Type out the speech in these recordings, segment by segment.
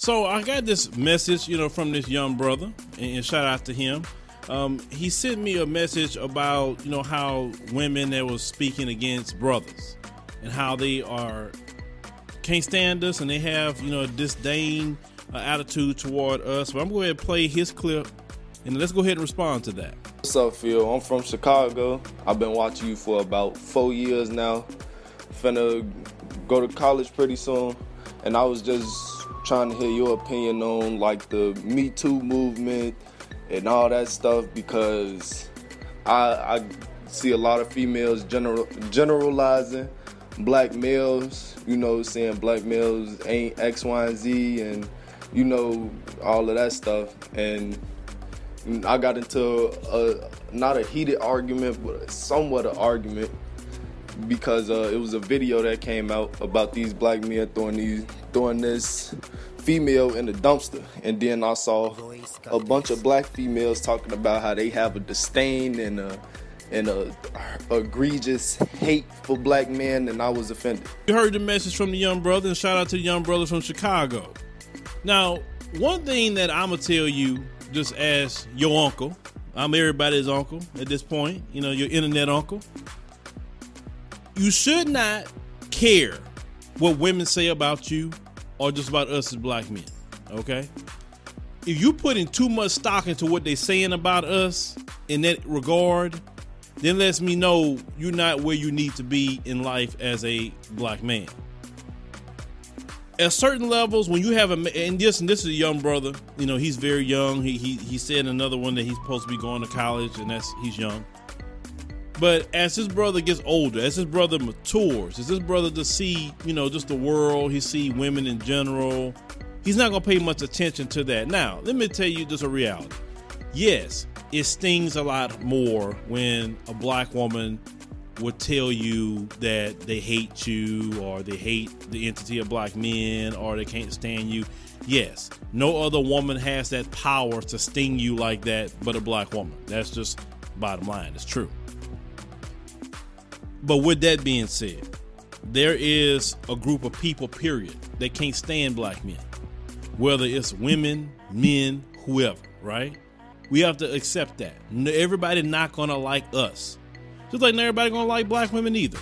So I got this message, you know, from this young brother, and, shout out to him. Um, he sent me a message about, you know, how women that was speaking against brothers and how they are can't stand us and they have, you know, a disdain uh, attitude toward us. But I'm going to play his clip and let's go ahead and respond to that. What's up, Phil? I'm from Chicago. I've been watching you for about four years now. Finna go to college pretty soon, and I was just trying to hear your opinion on like the Me Too movement and all that stuff because I, I see a lot of females general, generalizing black males, you know, saying black males ain't X, Y, and Z, and you know all of that stuff. And I got into a not a heated argument, but somewhat an argument because uh, it was a video that came out about these black men throwing these throwing this female in the dumpster, and then I saw a bunch of black females talking about how they have a disdain and a and a, a egregious hate for black men, and I was offended. You heard the message from the young brother, and shout out to the young brother from Chicago. Now, one thing that I'm gonna tell you, just as your uncle, I'm everybody's uncle at this point. You know, your internet uncle. You should not care what women say about you or just about us as black men. Okay? If you putting too much stock into what they're saying about us in that regard, then lets me know you're not where you need to be in life as a black man. At certain levels, when you have a and this and this is a young brother, you know he's very young. He he he said another one that he's supposed to be going to college, and that's he's young. But as his brother gets older, as his brother matures, as his brother to see, you know, just the world, he see women in general, he's not gonna pay much attention to that. Now, let me tell you just a reality. Yes, it stings a lot more when a black woman would tell you that they hate you or they hate the entity of black men or they can't stand you. Yes, no other woman has that power to sting you like that but a black woman. That's just bottom line. It's true. But with that being said, there is a group of people, period, that can't stand black men. Whether it's women, men, whoever, right? We have to accept that. Everybody not gonna like us. Just like not everybody gonna like black women either.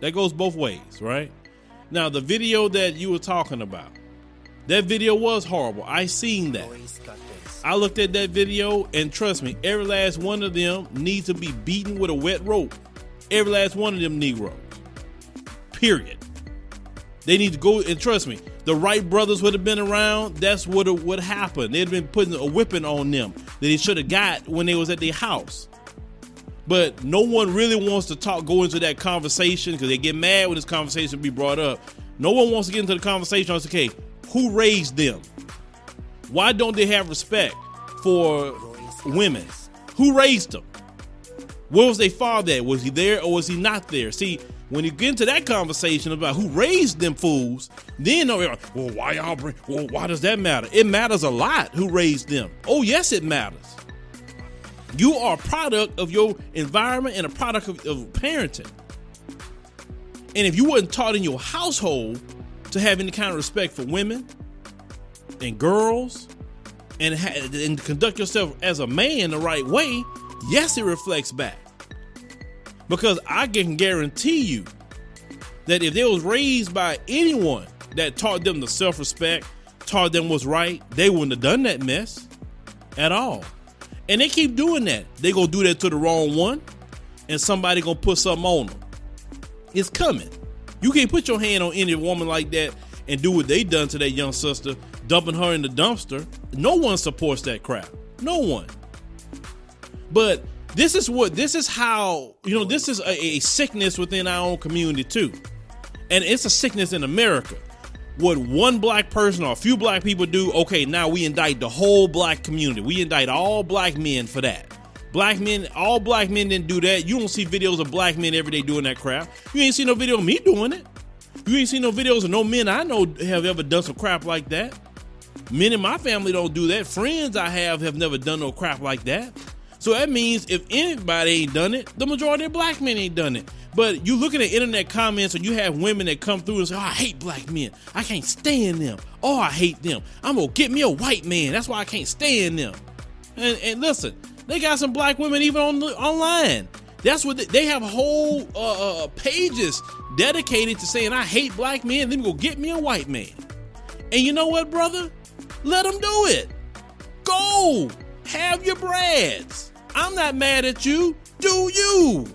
That goes both ways, right? Now the video that you were talking about, that video was horrible. I seen that. I looked at that video and trust me, every last one of them needs to be beaten with a wet rope every last one of them Negroes. Period. They need to go and trust me. The right brothers would have been around. That's what would happen. They'd been putting a whipping on them that they should have got when they was at their house. But no one really wants to talk, go into that conversation because they get mad when this conversation be brought up. No one wants to get into the conversation. On, okay, who raised them? Why don't they have respect for women? Who raised them? Where was their father at? Was he there or was he not there? See, when you get into that conversation about who raised them fools, then oh, well, why y'all bring? Well, why does that matter? It matters a lot who raised them. Oh, yes, it matters. You are a product of your environment and a product of, of parenting. And if you weren't taught in your household to have any kind of respect for women and girls and, ha- and conduct yourself as a man the right way, yes, it reflects back. Because I can guarantee you that if they was raised by anyone that taught them the self-respect, taught them what's right, they wouldn't have done that mess at all. And they keep doing that. They gonna do that to the wrong one, and somebody gonna put something on them. It's coming. You can't put your hand on any woman like that and do what they done to that young sister, dumping her in the dumpster. No one supports that crap. No one. But this is what this is how you know this is a, a, sickness within our own community too, and it's a sickness in America. What one black person or a few black people do, okay, now we indict the whole black community. We indict all black men for that. Black men, all black men didn't do that. You don't see videos of black men every day doing that crap. You ain't seen no video of me doing it. You ain't seen no videos of no men I know have ever done some crap like that. Men in my family don't do that. Friends I have have never done no crap like that. So that means if anybody ain't done it, the majority of black men ain't done it. But you looking at internet comments and you have women that come through and say, oh, I hate black men. I can't stand them. Oh, I hate them. I'm going to get me a white man. That's why I can't stand them. And, and listen, they got some black women even on the, online. That's what they, they have whole uh, uh, pages dedicated to saying, I hate black men. Me go get me a white man. And you know what, brother? Let them do it. Go. Have your brads. I'm not mad at you. Do you?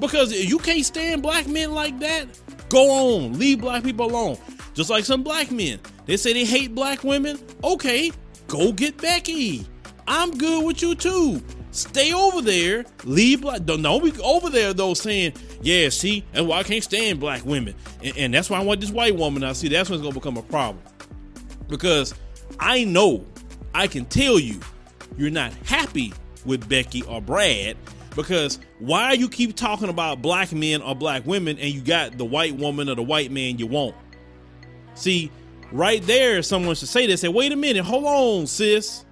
Because if you can't stand black men like that, go on. Leave black people alone. Just like some black men. They say they hate black women. Okay, go get Becky. I'm good with you too. Stay over there. Leave black. Don't, be over there though saying, yeah, see, and why I can't stand black women. And, and that's why I want this white woman. I see that's when it's gonna become a problem. Because I know, I can tell you, you're not happy with Becky or Brad because why you keep talking about black men or black women and you got the white woman or the white man you want? See, right there, someone should say this. Say, wait a minute, hold on, sis.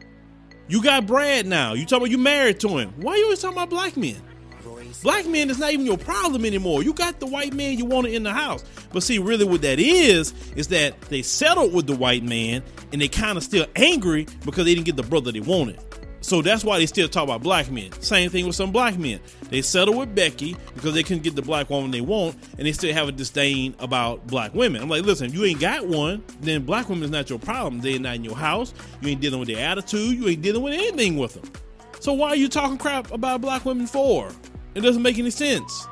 You got Brad now. You talking about you married to him. Why are you always talking about black men? Black men is not even your problem anymore. You got the white man you wanted in the house. But see, really what that is, is that they settled with the white man and they kind of still angry because they didn't get the brother they wanted. So that's why they still talk about black men. Same thing with some black men. They settle with Becky because they couldn't get the black woman they want, and they still have a disdain about black women. I'm like, listen, if you ain't got one, then black women is not your problem. They're not in your house. You ain't dealing with their attitude. You ain't dealing with anything with them. So why are you talking crap about black women for? It doesn't make any sense.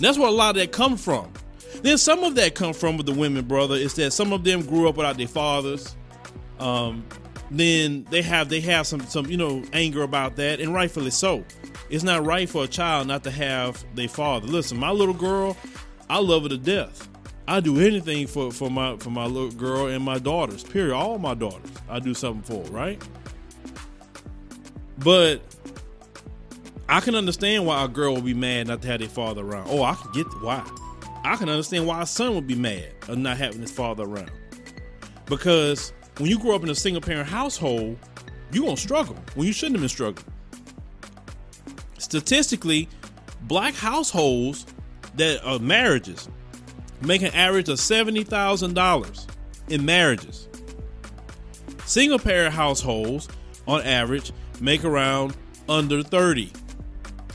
That's where a lot of that come from. Then some of that come from with the women, brother, is that some of them grew up without their fathers. Um, then they have they have some some you know anger about that, and rightfully so. It's not right for a child not to have their father. Listen, my little girl, I love her to death. I do anything for for my for my little girl and my daughters. Period. All my daughters, I do something for. Right. But I can understand why a girl would be mad not to have their father around. Oh, I can get why. I can understand why a son would be mad of not having his father around. Because when you grow up in a single parent household, you're gonna struggle when you shouldn't have been struggling. Statistically, black households that are marriages make an average of seventy thousand dollars in marriages. Single parent households, on average, make around under 30.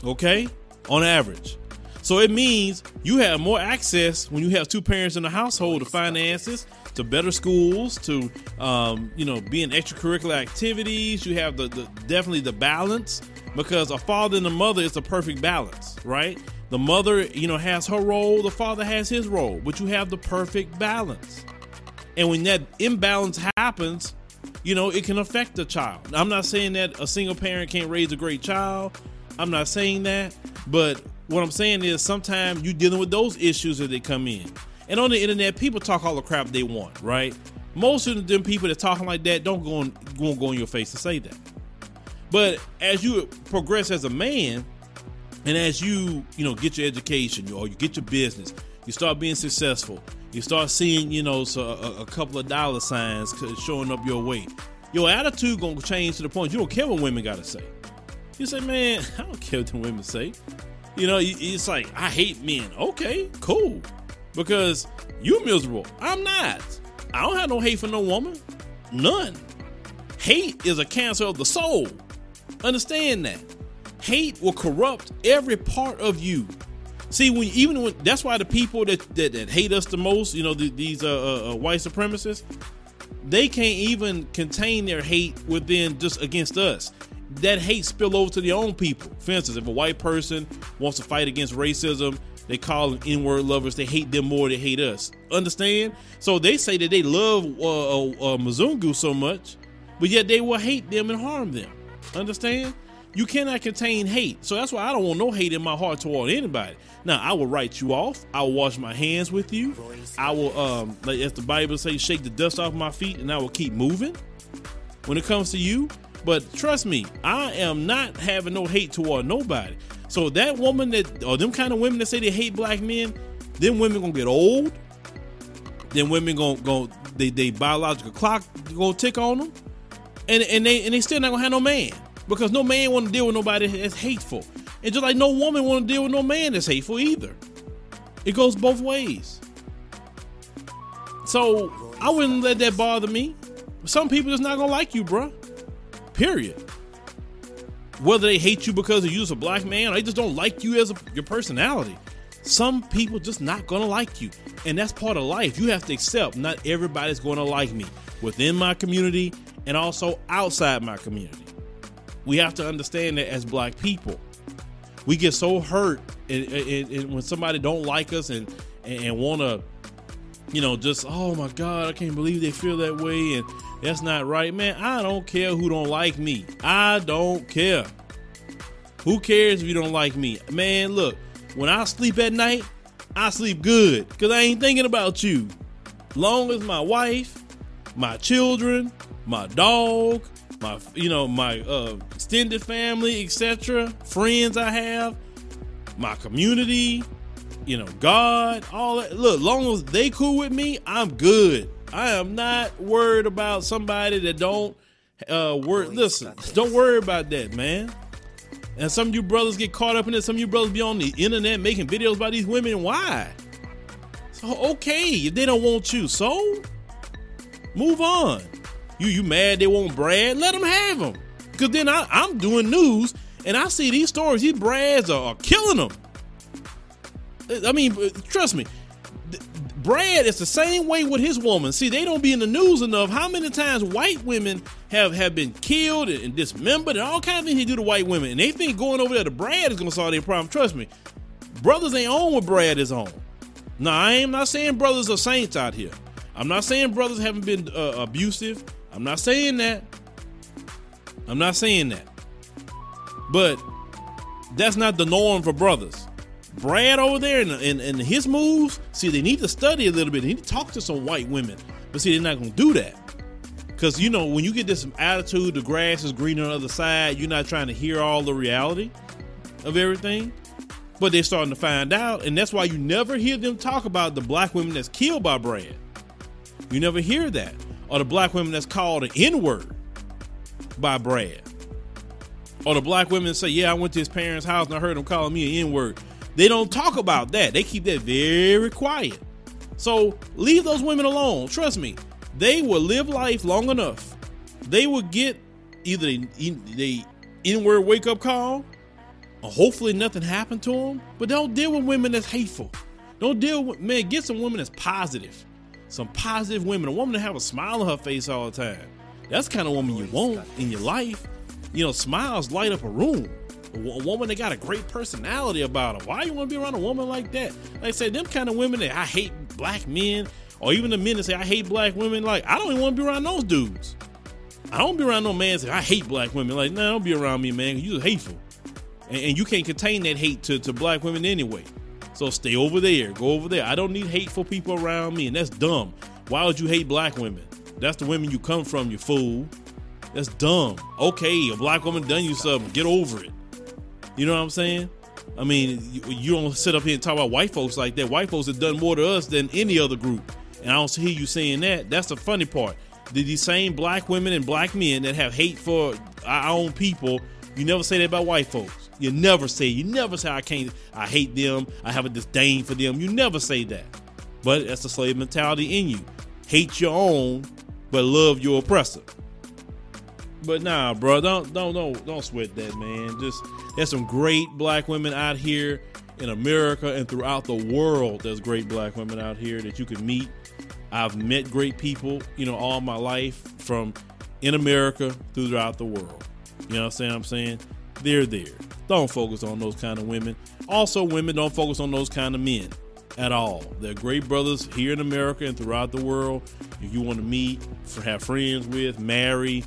Okay? On average. So it means you have more access when you have two parents in the household to finances, to better schools, to um, you know, being extracurricular activities. You have the, the definitely the balance because a father and a mother is the perfect balance, right? The mother, you know, has her role, the father has his role, but you have the perfect balance. And when that imbalance happens, you know, it can affect the child. I'm not saying that a single parent can't raise a great child. I'm not saying that, but what I'm saying is sometimes you're dealing with those issues as they come in. And on the internet, people talk all the crap they want, right? Most of them people that talking like that don't go on, won't go in your face to say that. But as you progress as a man, and as you you know get your education or you get your business, you start being successful. You start seeing you know so a, a couple of dollar signs showing up your way. Your attitude gonna change to the point you don't care what women gotta say. You say, man, I don't care what the women say. You know, it's like I hate men. Okay, cool because you miserable. I'm not. I don't have no hate for no woman. None. Hate is a cancer of the soul. Understand that. Hate will corrupt every part of you. See, when even when that's why the people that that, that hate us the most, you know, the, these uh, uh, uh, white supremacists, they can't even contain their hate within just against us. That hate spill over to their own people. For instance, if a white person wants to fight against racism, they call them N-word lovers. They hate them more. They hate us. Understand? So they say that they love uh, uh, uh, Mzungu so much, but yet they will hate them and harm them. Understand? You cannot contain hate. So that's why I don't want no hate in my heart toward anybody. Now I will write you off. I will wash my hands with you. I will, um, like as the Bible says, shake the dust off my feet, and I will keep moving. When it comes to you, but trust me, I am not having no hate toward nobody. So that woman that or them kind of women that say they hate black men, then women gonna get old. Then women gonna go they they biological clock gonna tick on them, and and they and they still not gonna have no man because no man want to deal with nobody that's hateful. And just like no woman want to deal with no man that's hateful either. It goes both ways. So I wouldn't let that bother me. Some people just not gonna like you, bruh. Period. Whether they hate you because you as a black man or they just don't like you as a, your personality. Some people just not gonna like you. And that's part of life. You have to accept not everybody's gonna like me within my community and also outside my community. We have to understand that as black people. We get so hurt and, and, and when somebody don't like us and and, want to you know just oh my god i can't believe they feel that way and that's not right. Man i don't care who don't like me. I don't care. Who cares if you don't like me? Man look when i sleep at night i sleep good because i ain't thinking about you. Long as my wife my children my dog my you know my uh, extended family etc friends i have my community you know god all that. Look long as they cool with me i'm good. I am not worried about somebody that don't uh work listen don't worry about that man. And some of you brothers get caught up in it. Some of you brothers be on the internet making videos about these women. Why? So okay if they don't want you. So move on you you mad they won't Brad? Let them have them. Cause then I, I'm doing news and I see these stories. These Brads are, are killing them. I mean, trust me. Brad is the same way with his woman. See, they don't be in the news enough. How many times white women have, have been killed and, dismembered and all kinds of things he do to white women, and they think going over there to Brad is gonna solve their problem. Trust me, brothers ain't on what Brad is on. Now, I am not saying brothers are saints out here. I'm not saying brothers haven't been uh, abusive. I'm not saying that. I'm not saying that. But that's not the norm for brothers. Brad over there and, and, and his moves, see, they need to study a little bit. They need to talk to some white women. But see, they're not going to do that. Because, you know, when you get this attitude, the grass is greener on the other side, you're not trying to hear all the reality of everything. But they're starting to find out. And that's why you never hear them talk about the black women that's killed by Brad. You never hear that or the black women that's called an N word by Brad. Or the black women say, Yeah, I went to his parents' house and I heard him calling me an N word. They don't talk about that. They keep that very quiet. So leave those women alone. Trust me, they will live life long enough. They will get either the N word wake up call, or hopefully nothing happened to them. But don't deal with women that's hateful. Don't deal with man. Get some women that's positive some positive women, a woman to have a smile on her face all the time. That's kind of woman you want in your life. You know, smiles light up a room. A woman that got a great personality about her. Why you want to be around a woman like that? Like I said, them kind of women that I hate black men, or even the men that say I hate black women. Like I don't even want to be around those dudes. I don't be around no man that say I hate black women. Like, no, nah, don't be around me, man. You hateful, and, and you can't contain that hate to, to black women anyway. So stay over there. Go over there. I don't need hateful people around me, and that's dumb. Why would you hate black women? That's the women you come from, you fool. That's dumb. Okay, a black woman done you something. Get over it. You know what I'm saying? I mean, you, don't sit up here and talk about white folks like that. White folks have done more to us than any other group. And I don't hear you saying that. That's the funny part. These same black women and black men that have hate for our own people, you never say that about white folks. You never say, you never say, I can't, I hate them, I have a disdain for them. You never say that. But that's the slave mentality in you. Hate your own, but love your oppressor. But nah, bro, don't don't don't don't sweat that, man. Just there's some great black women out here in America and throughout the world. There's great black women out here that you can meet. I've met great people, you know, all my life from in America throughout the world. You know what I'm saying? They're there. Don't focus on those kind of women. Also, women don't focus on those kind of men at all. They're great brothers here in America and throughout the world. If you want to meet, have friends with, marry,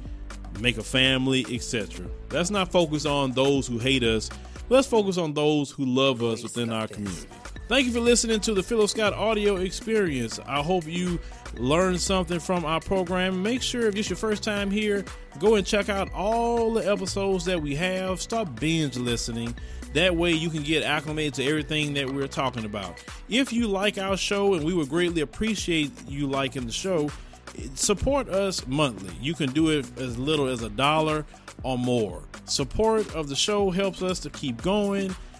make a family, etc. Let's not focus on those who hate us. Let's focus on those who love us within our community. Thank you for listening to the Philo Scott audio experience. I hope you learned something from our program. Make sure if it's your first time here, go and check out all the episodes that we have. Start binge listening. That way you can get acclimated to everything that we're talking about. If you like our show, and we would greatly appreciate you liking the show, support us monthly. You can do it as little as a dollar or more. Support of the show helps us to keep going,